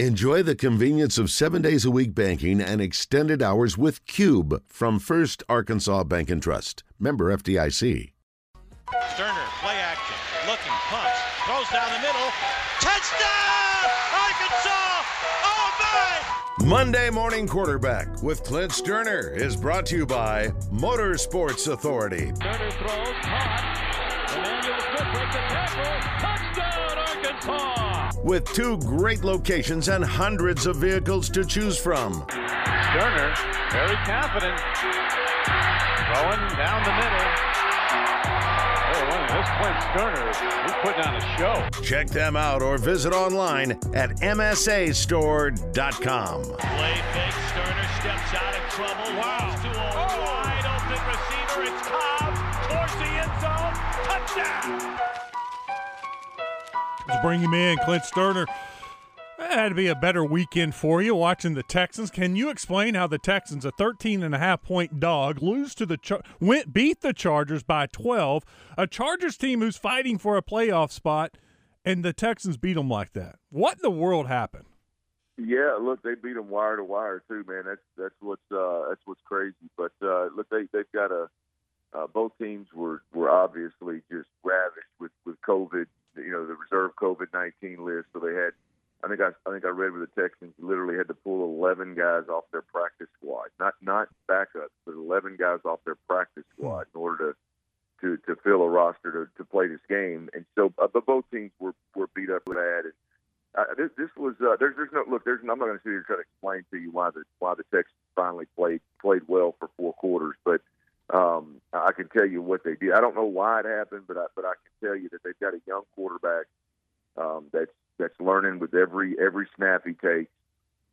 Enjoy the convenience of seven days a week banking and extended hours with Cube from First Arkansas Bank and Trust. Member FDIC. Stoerner, play action, looking, pumps, throws down the middle. Touchdown! Arkansas! Oh my! Monday Morning Quarterback with Clint Stoerner is brought to you by Motorsports Authority. Stoerner throws, caught. Emmanuel Smith breaks a tackle. Touchdown, Arkansas! With two great locations and hundreds of vehicles to choose from. Stoerner, very confident. Throwing down the middle. Oh, look, this Clint Stoerner, he's putting on a show. Check them out or visit online at msastore.com. Play fake, Stoerner steps out of trouble. Wow. To a oh. wide open receiver. It's Cobb towards the end zone. Touchdown! Let's bring him in, Clint Stoerner. That had to be a better weekend for you watching the Texans. Can you explain how the Texans, a 13 and a half point dog, lose to the Char- went beat the Chargers by 12, a Chargers team who's fighting for a playoff spot, and the Texans beat them like that? What in the world happened? Yeah, look, they beat them wire to wire too, man. That's that's what's uh, that's what's crazy. But uh, look, they they've got a uh, both teams were were obviously just ravished with with COVID. You know, the reserve COVID nineteen list. So they had, I think I I think I read with the Texans literally had to pull eleven guys off their practice squad, not not backups, but eleven guys off their practice squad in order to to to fill a roster to to play this game. And so, uh, but both teams were were beat up bad. And uh, this this was uh, there's there's no look. There's I'm not going to sit here and try to explain to you why the why the Texans finally played played well for four quarters, but um, I can tell you what they did. I don't know why it happened, but I, but I can tell you that they've got a young quarterback um, that's that's learning with every every snap he takes.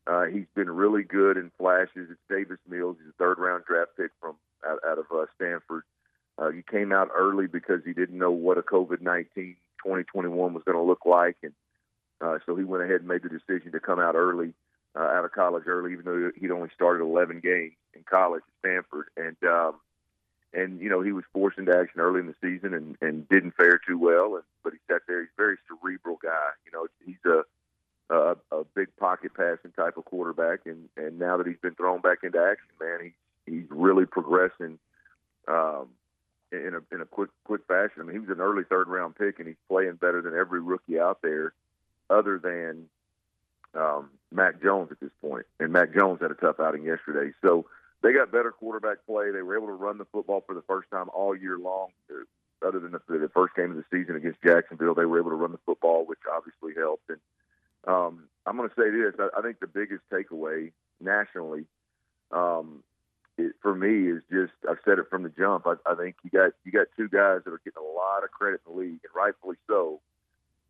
Uh, he's been really good in flashes. It's Davis Mills. He's a third round draft pick from out, out of uh, Stanford. Uh, he came out early because he didn't know what a COVID 19 2021 was going to look like, and uh, so he went ahead and made the decision to come out early, uh, out of college early, even though he'd only started 11 games in college at Stanford. And um, and you know he was forced into action early in the season and and didn't fare too well. And but he sat there. He's a very cerebral guy. You know, he's a a, a big pocket passing type of quarterback. And and now that he's been thrown back into action, man, he he's really progressing. Um, in a in a quick quick fashion. I mean, he was an early third round pick, and he's playing better than every rookie out there, other than um, Mac Jones at this point. And Mac Jones had a tough outing yesterday. So they got better quarterback play. They were able to run the football for the first time all year long. Other than the, the first game of the season against Jacksonville, they were able to run the football, which obviously helped. And um, I'm going to say this: I, I think the biggest takeaway nationally um, it, for me is just I've said it from the jump. I, I think you got you got two guys that are getting a lot of credit in the league, and rightfully so.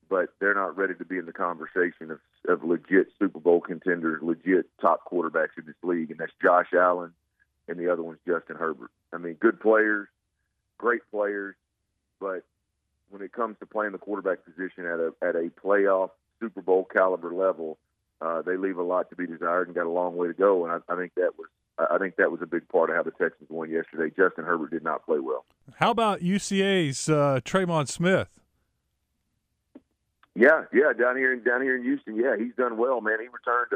But they're not ready to be in the conversation of, of legit Super Bowl contenders, legit top quarterbacks in this league, and that's Josh Allen and the other one's Justin Herbert. I mean, good players, great players, but when it comes to playing the quarterback position at a at a playoff Super Bowl caliber level, uh, they leave a lot to be desired and got a long way to go. And I, I think that was I think that was a big part of how the Texans won yesterday. Justin Herbert did not play well. How about UCA's uh, Tremon Smith? Yeah, yeah, down here in down here in Houston, yeah, he's done well, man. He returned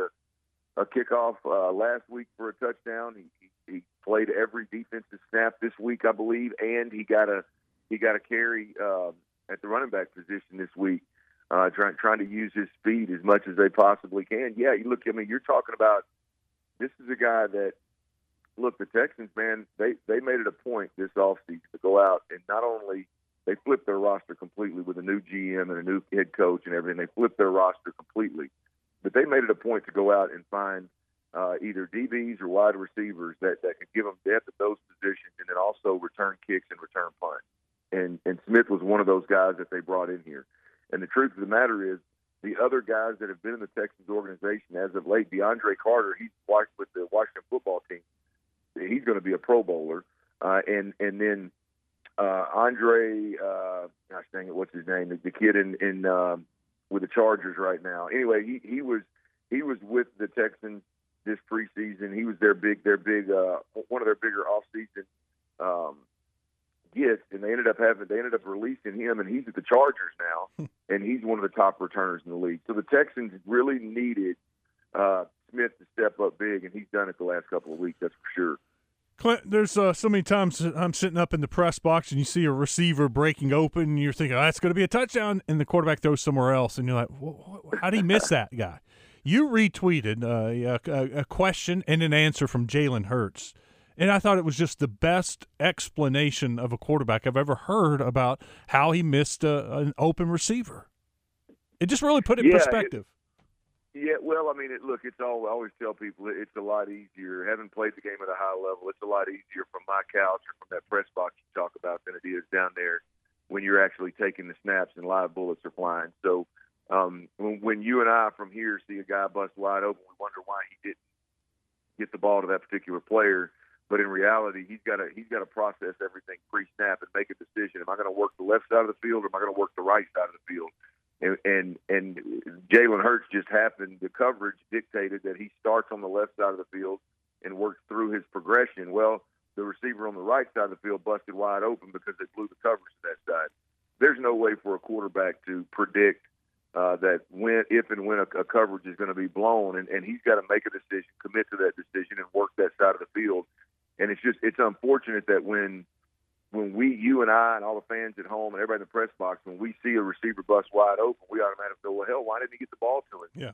a, a kickoff uh, last week for a touchdown. He, he, he played every defensive snap this week, I believe, and he got a he got a carry uh, at the running back position this week, uh, trying trying to use his speed as much as they possibly can. Yeah, you look. I mean, you're talking about this is a guy that look the Texans, man. They they made it a point this offseason to go out and not only they flipped their roster completely with a new GM and a new head coach and everything. They flipped their roster completely, but they made it a point to go out and find uh, either DBs or wide receivers that that could give them depth at those positions, and then also return kicks and return punts. And and Smith was one of those guys that they brought in here. And the truth of the matter is, the other guys that have been in the Texans organization as of late, DeAndre Carter, he's with the Washington football team. He's going to be a Pro Bowler, uh, and and then uh, Andre, uh, gosh dang it, what's his name? The, the kid in in um, with the Chargers right now. Anyway, he he was he was with the Texans this preseason. He was their big their big uh, one of their bigger off season um, gets, and they ended up having they ended up releasing him, and he's at the Chargers now, and he's one of the top returners in the league. So the Texans really needed uh, Smith to step up big, and he's done it the last couple of weeks. That's for sure. Clint, there's uh, so many times I'm sitting up in the press box and you see a receiver breaking open, and you're thinking, oh, that's going to be a touchdown, and the quarterback throws somewhere else, and you're like, how did he miss that guy? You retweeted uh, a, a, question and an answer from Jalen Hurts. And I thought it was just the best explanation of a quarterback I've ever heard about how he missed a, an open receiver. It just really put it in yeah, perspective. It, yeah, well, I mean, it, look, it's all. I always tell people it's a lot easier. Having played the game at a high level, it's a lot easier from my couch or from that press box you talk about than it is down there when you're actually taking the snaps and live bullets are flying. So um, when, when you and I from here see a guy bust wide open, we wonder why he didn't get the ball to that particular player. But in reality, he's got to he's got to process everything pre-snap and make a decision. Am I going to work the left side of the field, or am I going to work the right side of the field? And and, and Jalen Hurts just happened. The coverage dictated that he starts on the left side of the field and works through his progression. Well, the receiver on the right side of the field busted wide open because they blew the coverage to that side. There's no way for a quarterback to predict uh, that when, if and when a, a coverage is going to be blown, and, and he's got to make a decision, commit to that decision, and work that side of the field. And it's just it's unfortunate that when when we, you and I, and all the fans at home and everybody in the press box, when we see a receiver bust wide open, we automatically go, well, hell, why didn't he get the ball to him? Yeah.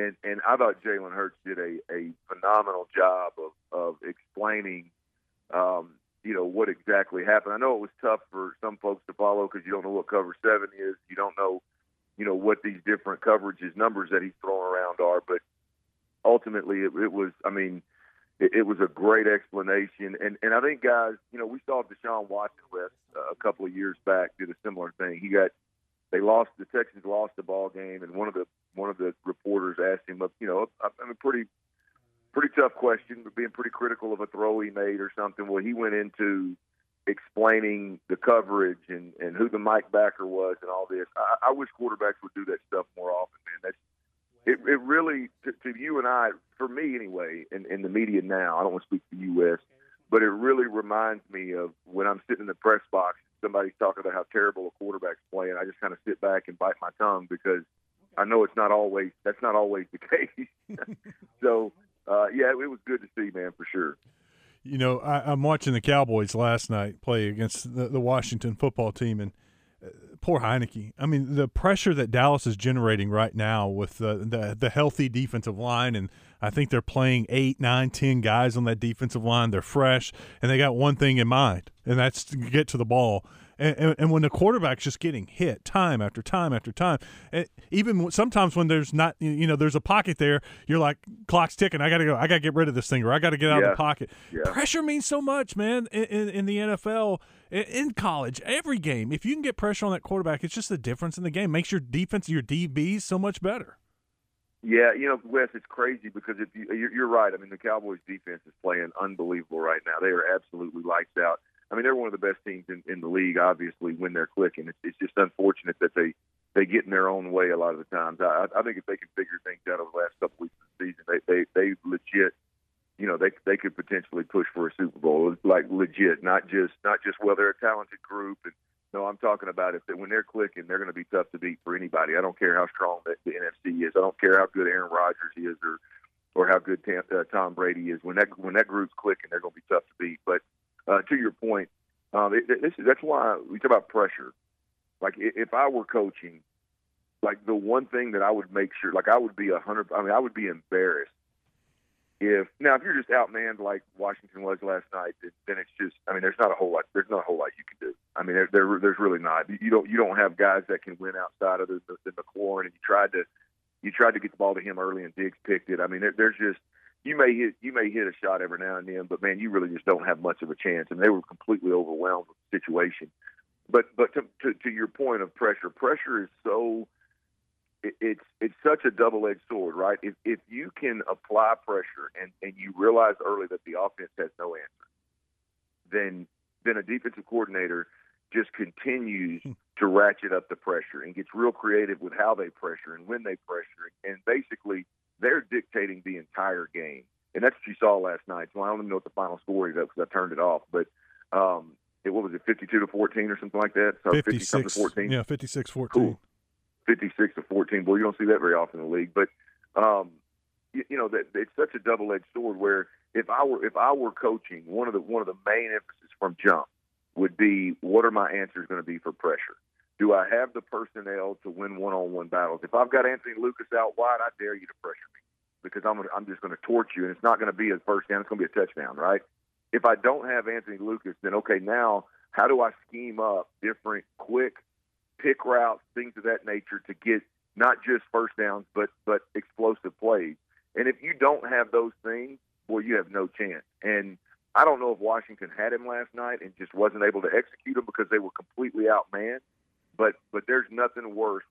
And and I thought Jalen Hurts did a, a phenomenal job of of explaining, um, you know, what exactly happened. I know it was tough for some folks to follow because you don't know what cover seven is, you don't know you know what these different coverages numbers that he's throwing around are. But ultimately, it, it was. I mean, it, it was a great explanation, and and I think guys, you know, we saw Deshaun Watson with uh, a couple of years back did a similar thing. He got they lost the Texans lost the ball game, and one of the one of the reporters asked him, you know, I pretty pretty tough question, but being pretty critical of a throw he made or something. Well, he went into explaining the coverage and, and who the Mike backer was and all this. I, I wish quarterbacks would do that stuff more often, man. That's it. It really to, to you and I, for me anyway, in, in the media now. I don't want to speak for the U.S., but it really reminds me of when I'm sitting in the press box. Somebody's talking about how terrible a quarterback's playing. I just kind of sit back and bite my tongue because I know it's not always that's not always the case. so uh, yeah, it was good to see, man, for sure you know, I, I'm watching the Cowboys last night play against the, the Washington football team, and poor Heinicke. I mean, the pressure that Dallas is generating right now with the, the, the healthy defensive line, and I think they're playing eight, nine, ten guys on that defensive line. They're fresh, and they got one thing in mind, and that's to get to the ball. And, and, and, when the quarterback's just getting hit time after time after time, eh, even sometimes when there's not, you know, there's a pocket there, you're like, clock's ticking. I got to go. I got to get rid of this thing, or I got to get out yeah. of the pocket. Yeah. Pressure means so much, man. In, in, in, the NFL, in college, every game, if you can get pressure on that quarterback, it's just the difference in the game. Makes your defense, your DBs, so much better. Yeah, you know, Wes, it's crazy because if you, you're right. I mean, the Cowboys' defense is playing unbelievable right now. They are absolutely lights out. I mean, they're one of the best teams in, in the league, obviously, when they're clicking. It's, it's just unfortunate that they they get in their own way a lot of the times. I, I think if they can figure things out over the last couple weeks of the season, they they they legit, you know, they they could potentially push for a Super Bowl, like legit, not just not just well they're a talented group. And no, I'm talking about if they, when they're clicking, they're going to be tough to beat for anybody. I don't care how strong the, the NFC is. I don't care how good Aaron Rodgers is or or how good Tam, uh, Tom Brady is. When that when that group's clicking, they're going to be tough to beat. But uh, to your point, it, this is, that's why we talk about pressure. Like if I were coaching, like the one thing that I would make sure, like I would be a hundred. I mean, I would be embarrassed if now if you're just outmanned like Washington was last night, then it's just. I mean, there's not a whole lot. There's not a whole lot you can do. I mean, there, there there's really not. You don't you don't have guys that can win outside of the, the, the McLaurin, and you tried to you tried to get the ball to him early, and Diggs picked it. I mean, there, there's just you may hit you may hit a shot every now and then, but man, you really just don't have much of a chance. And they were completely overwhelmed with the situation. But but to to, to your point of pressure, pressure is so it, it's it's such a double edged sword, right? If if you can apply pressure and and you realize early that the offense has no answer, then then a defensive coordinator just continues hmm. to ratchet up the pressure and gets real creative with how they pressure and when they pressure and basically they're dictating the entire game. And that's what you saw last night. So I don't even know what the final score is because I turned it off. But um, it, what was it, 52 to 14 or something like that? So 56 to 14. Yeah, 56 14. Cool. 56 to 14. Boy, you don't see that very often in the league. But, um, you, you know that it's such a double-edged sword. Where if I were if I were coaching, one of the one of the main emphasis from jump would be what are my answers going to be for pressure? Do I have the personnel to win one-on-one battles? If I've got Anthony Lucas out wide, I dare you to pressure me because I'm gonna, I'm just going to torch you, and it's not going to be a first down. It's going to be a touchdown, right? If I don't have Anthony Lucas, then okay, now how do I scheme up different quick pick routes, things of that nature to get not just first downs, but but explosive plays. And if you don't have those things, well, you have no chance. And I don't know if Washington had him last night and just wasn't able to execute him because they were completely outmanned. But but there's nothing worse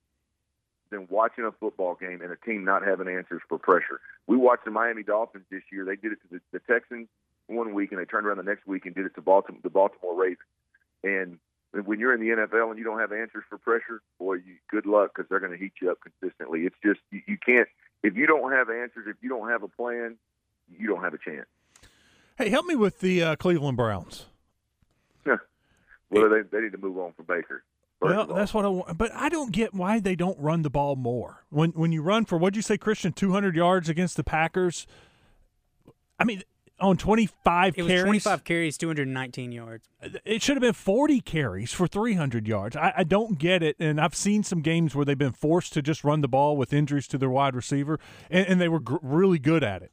than watching a football game and a team not having answers for pressure. We watched the Miami Dolphins this year. They did it to the, the Texans one week, and they turned around the next week and did it to Baltimore, the Baltimore Ravens. And when you're in the NFL and you don't have answers for pressure, boy, you, good luck because they're going to heat you up consistently. It's just you, you can't if you don't have answers, if you don't have a plan, you don't have a chance. Hey, help me with the uh, Cleveland Browns. Yeah. Well, they they need to move on from Baker. Well, that's what I want, but I don't get why they don't run the ball more. When when you run for what'd you say, Christian, two hundred yards against the Packers? I mean, on 25 it was carries. 25 carries, 219 yards. Uh, it should have been 40 carries for 300 yards. I, I, don't get it. And I've seen some games where they've been forced to just run the ball with injuries to their wide receiver, and, and they were gr- really good at it.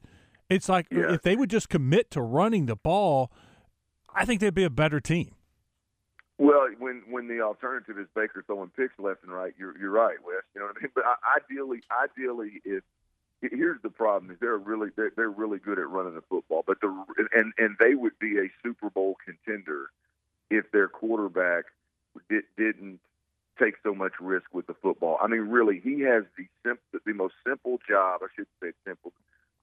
It's like yeah. if they would just commit to running the ball, I think they'd be a better team. Well, when when the alternative is Baker throwing picks left and right, you're you're right, Wes. You know what I mean. But ideally, ideally, if here's the problem: is they're really they're, they're really good at running the football, but the and and they would be a Super Bowl contender if their quarterback did, didn't take so much risk with the football. I mean, really, he has the simple, the most simple job. I should say simple,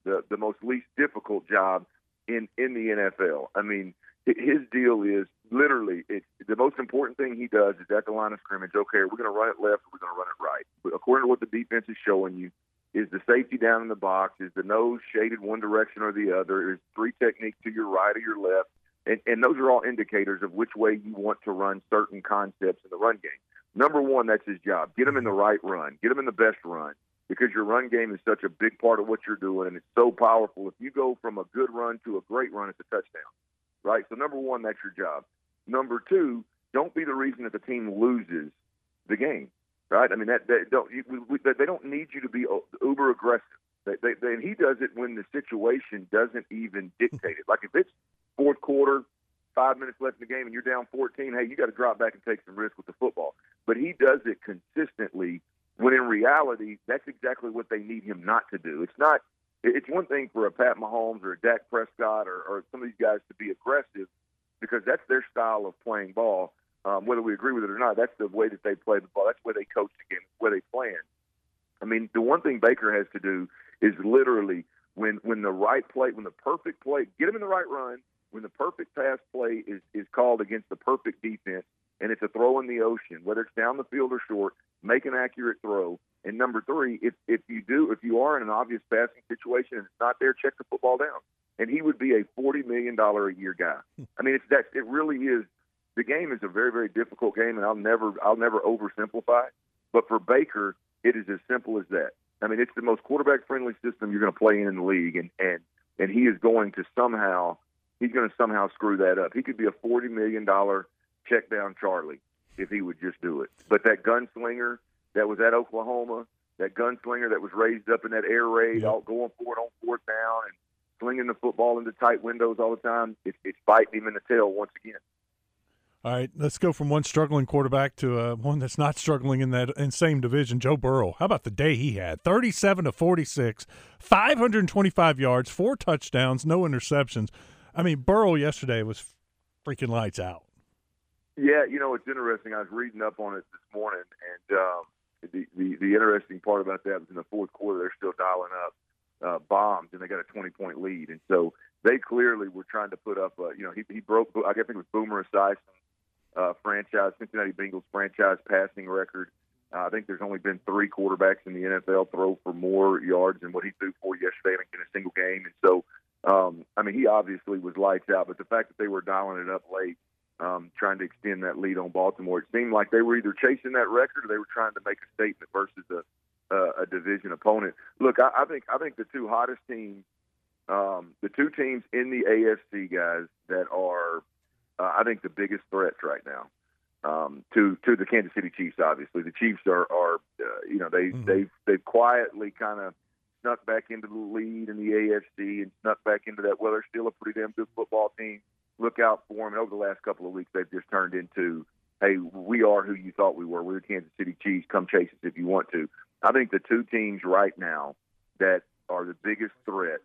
the the most least difficult job in in the NFL. I mean, his deal is literally it's the most important thing he does is at the line of scrimmage. Okay, we're going to run it left, we're going to run it right. But according to what the defense is showing you, is the safety down in the box? Is the nose shaded one direction or the other? Is three techniques to your right or your left? And, and those are all indicators of which way you want to run certain concepts in the run game. Number one, that's his job. Get him in the right run. Get him in the best run because your run game is such a big part of what you're doing and it's so powerful. If you go from a good run to a great run, it's a touchdown, right? So number one, that's your job. Number two, don't be the reason that the team loses the game right? I mean, that they don't we, we, they don't need you to be uh, uber aggressive. They, they, they, and he does it when the situation doesn't even dictate it. Like if it's fourth quarter, five minutes left in the game, and you're down 14, hey, you got to drop back and take some risk with the football. But he does it consistently. When in reality, that's exactly what they need him not to do. It's not. It's one thing for a Pat Mahomes or a Dak Prescott or, or some of these guys to be aggressive because that's their style of playing ball um, whether we agree with it or not. That's the way that they play the ball. That's where they coach the game. Where they plan. I mean, the one thing Baker has to do is literally when when the right play, when the perfect play, get him in the right run. When the perfect pass play is is called against the perfect defense, and it's a throw in the ocean, whether it's down the field or short, make an accurate throw. And number three, if if you do, if you are in an obvious passing situation and it's not there, check the football down. And he would be a forty million dollar a year guy. Hmm. I mean, it's that it really is the game is a very very difficult game, and I'll never I'll never oversimplify. It. But for Baker, it is as simple as that. I mean, it's the most quarterback friendly system you're going to play in, in the league, and and and he is going to somehow he's going to somehow screw that up. He could be a forty million dollar check down Charlie if he would just do it. But that gunslinger that was at Oklahoma, that gunslinger that was raised up in that air raid, yep. all going for it on fourth down and slinging the football into tight windows all the time, it, it's biting him in the tail once again. All right, let's go from one struggling quarterback to uh, one that's not struggling in that in same division. Joe Burrow. How about the day he had? Thirty-seven to forty-six, five hundred and twenty-five yards, four touchdowns, no interceptions. I mean, Burrow yesterday was freaking lights out. Yeah, you know it's interesting. I was reading up on it this morning, and um, the, the the interesting part about that was in the fourth quarter they're still dialing up uh, bombs, and they got a twenty-point lead, and so they clearly were trying to put up. A, you know, he, he broke. I think it was Boomer Esiason uh, franchise, Cincinnati Bengals franchise passing record. Uh, I think there's only been three quarterbacks in the NFL throw for more yards than what he threw for yesterday in a single game. And so, um, I mean, he obviously was lights out. But the fact that they were dialing it up late, um, trying to extend that lead on Baltimore, it seemed like they were either chasing that record or they were trying to make a statement versus a uh, a division opponent. Look, I, I think I think the two hottest teams, um, the two teams in the AFC guys that are, uh, I think, the biggest threats right now um, to to the Kansas City Chiefs. Obviously, the Chiefs are are uh, you know they Mhm. they've they've quietly kind of snuck back into the lead in the AFC and snuck back into that. Well, they're still a pretty damn good football team. Look out for them. And over the last couple of weeks, they've just turned into, hey, we are who you thought we were. We're the Kansas City Chiefs. Come chase us if you want to. I think the two teams right now that are the biggest threat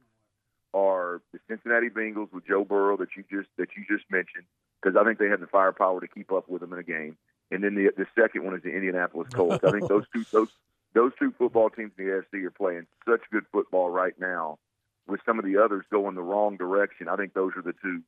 are the Cincinnati Bengals with Joe Burrow that you just that you just mentioned because I think they have the firepower to keep up with them in a game. And then the the second one is the Indianapolis Colts. I think those two those those two football teams in the AFC are playing such good football right now. With some of the others going the wrong direction, I think those are the two.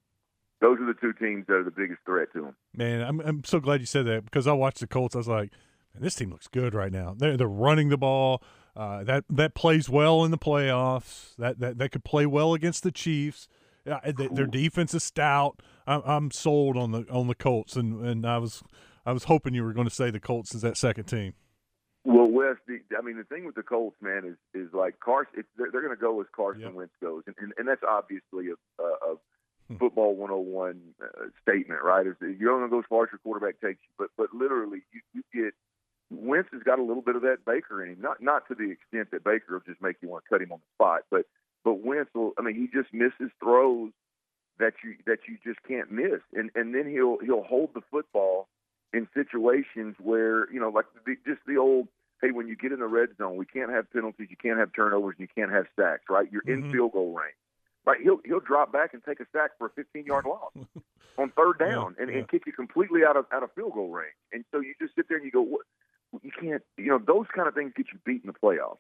Those are the two teams that are the biggest threat to them. Man, I'm I'm so glad you said that because I watched the Colts. I was like, man, this team looks good right now. They're they're running the ball. Uh, that that plays well in the playoffs. That that that could play well against the Chiefs. Yeah, they, their defense is stout. I'm, I'm sold on the on the Colts, and, and I was I was hoping you were going to say the Colts is that second team. Well, Wes, the, I mean, the thing with the Colts, man, is is like Carson. It's, they're they're going to go as Carson Yep. Wentz goes, and, and and that's obviously a, a, a Hmm. football 101 uh, statement, right? Is you're only going to go as far as your quarterback takes you, but but literally, you, you get Wentz has got a little bit of that Baker in him, not not to the extent that Baker will just make you want to cut him on the spot, but but Wentz. I mean, he just misses throws that you that you just can't miss, and and then he'll he'll hold the football in situations where you know, like the, just the old, hey, when you get in the red zone, we can't have penalties, you can't have turnovers, and you can't have sacks, right? You're in Mhm. field goal range, right? He'll he'll drop back and take a sack for a 15 yard loss on third down Yeah, and, yeah. and kick you completely out of out of field goal range, and so you just sit there and you go, what? You can't, you know, those kind of things get you beat in the playoffs,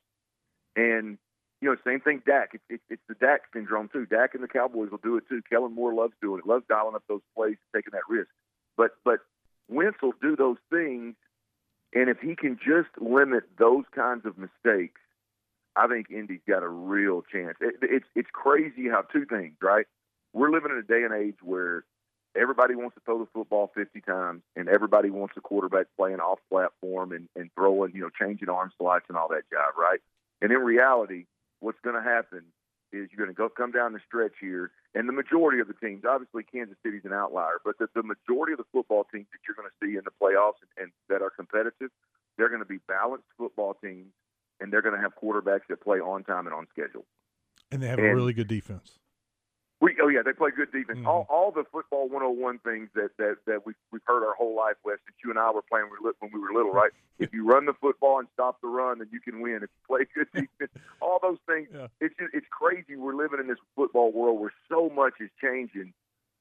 and. You know, same thing. Dak. It's, it's it's the Dak syndrome too. Dak and the Cowboys will do it too. Kellen Moore loves doing it. Loves dialing up those plays, taking that risk. But but Wentz will do those things, and if he can just limit those kinds of mistakes, I think Indy's got a real chance. It, it's it's crazy how two things, right? We're living in a day and age where everybody wants to throw the football 50 times, and everybody wants a quarterback playing off platform and, and throwing, you know, changing arm slots and all that jive, right? And in reality, what's going to happen is you're going to go come down the stretch here, and the majority of the teams, obviously Kansas City's an outlier, but the, the majority of the football teams that you're going to see in the playoffs and, and that are competitive, they're going to be balanced football teams, and they're going to have quarterbacks that play on time and on schedule. And they have a really good defense. We, oh yeah, they play good defense. Mhm. All, all the football 101 things that that that we've we've heard our whole life, Wes. That you and I were playing when we were when we were little, right? if you run the football and stop the run, then you can win. If you play good defense, all those things. Yeah. It's just, it's crazy. We're living in this football world where so much is changing.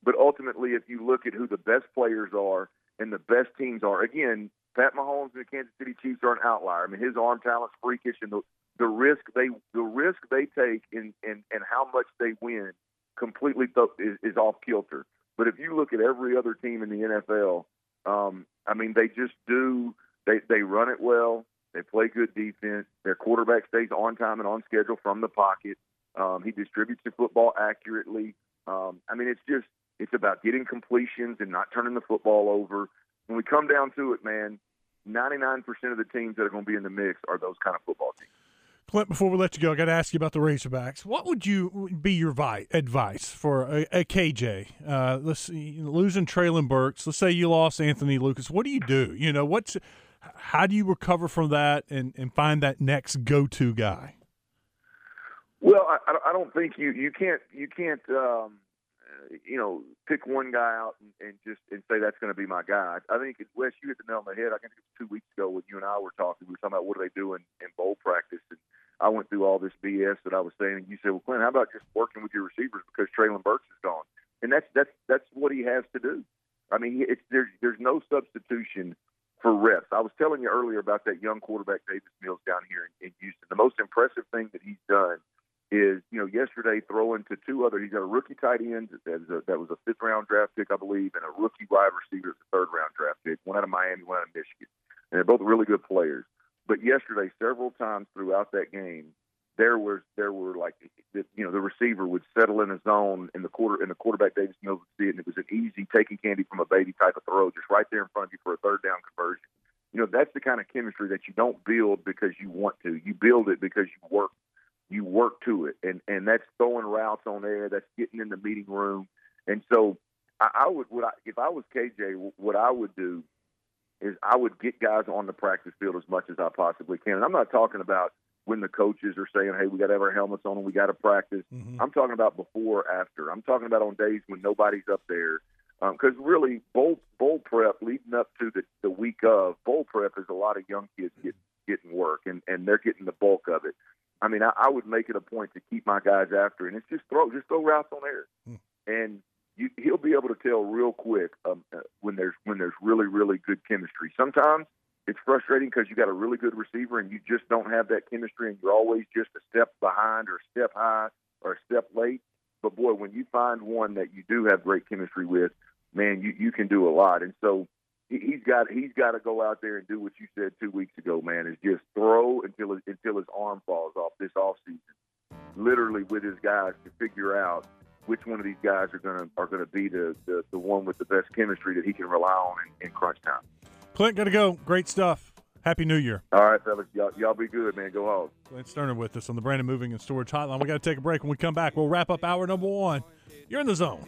But ultimately, if you look at who the best players are and the best teams are, again, Pat Mahomes and the Kansas City Chiefs are an outlier. I mean, his arm talent's freakish, and the the risk they the risk they take and and and how much they win completely th- is, is off kilter. But if you look at every other team in the NFL, um, I mean, they just do. They they run it well. They play good defense. Their quarterback stays on time and on schedule from the pocket. Um, he distributes the football accurately. Um, I mean, it's just it's about getting completions and not turning the football over. When we come down to it, man, 99% of the teams that are going to be in the mix are those kind of football teams. Clint, before we let you go, I got to ask you about the Razorbacks. What would you be your vi- advice for a, a KJ? Uh, let's see, losing Treylon Burks. Let's say you lost Anthony Lucas. What do you do? You know, what's how do you recover from that and, and find that next go to guy? Well, I, I don't think you you can't you can't um, you know pick one guy out and, and just and say that's going to be my guy. I think Wes, you hit the nail on the head. I think it was two weeks ago when you and I were talking. We were talking about what do they do in, in bowl practice, and I went through all this BS that I was saying, and you said, "Well, Clint, how about just working with your receivers because Treylon Burks is gone?" And that's that's that's what he has to do. I mean, it's there's there's no substitution for reps. I was telling you earlier about that young quarterback Davis Mills down here in, in Houston. The most impressive thing that he's done is, you know, yesterday throwing to two other. He's got a rookie tight end that, is a, that was a fifth round draft pick, I believe, and a rookie wide receiver a third round draft pick. One out of Miami, one out of Michigan, and they're both really good players. But yesterday, several times throughout that game, there was there were like you know the receiver would settle in a zone and the quarter and the quarterback Davis Mills would see it and it was an easy taking candy from a baby type of throw just right there in front of you for a third down conversion. You know, that's the kind of chemistry that you don't build because you want to. You build it because you work you work to it, and and that's throwing routes on air. That's getting in the meeting room, and so I, I would, I, if I was KJ, what I would do is I would get guys on the practice field as much as I possibly can. And I'm not talking about when the coaches are saying, "Hey, we got to have our helmets on and we got to practice." Mm-hmm. I'm talking about before, after. I'm talking about on days when nobody's up there. Because um, really, bowl bowl prep leading up to the, the week of bowl prep is a lot of young kids get, getting work, and and they're getting the bulk of it. I mean, I, I would make it a point to keep my guys after, and it's just throw just throw routes on air, Hmm. and you, he'll be able to tell real quick um, uh, when there's when there's really really good chemistry. Sometimes it's frustrating because you got a really good receiver and you just don't have that chemistry, and you're always just a step behind or a step high or a step late. But boy, when you find one that you do have great chemistry with, man, you you can do a lot. And so he- he's got he's got to go out there and do what you said two weeks ago, man. Is just throw until until his arm falls off this off season, literally with his guys to figure out which one of these guys are gonna are gonna be the the, the one with the best chemistry that he can rely on in, in crunch time. Clint, gotta go. Great stuff. Happy New Year. All right, fellas, y'all, y'all be good, man. Go home. Clint Stoerner with us on the Brandon Moving and Storage Hotline. We got to take a break. When we come back, we'll wrap up hour number one. You're in the zone.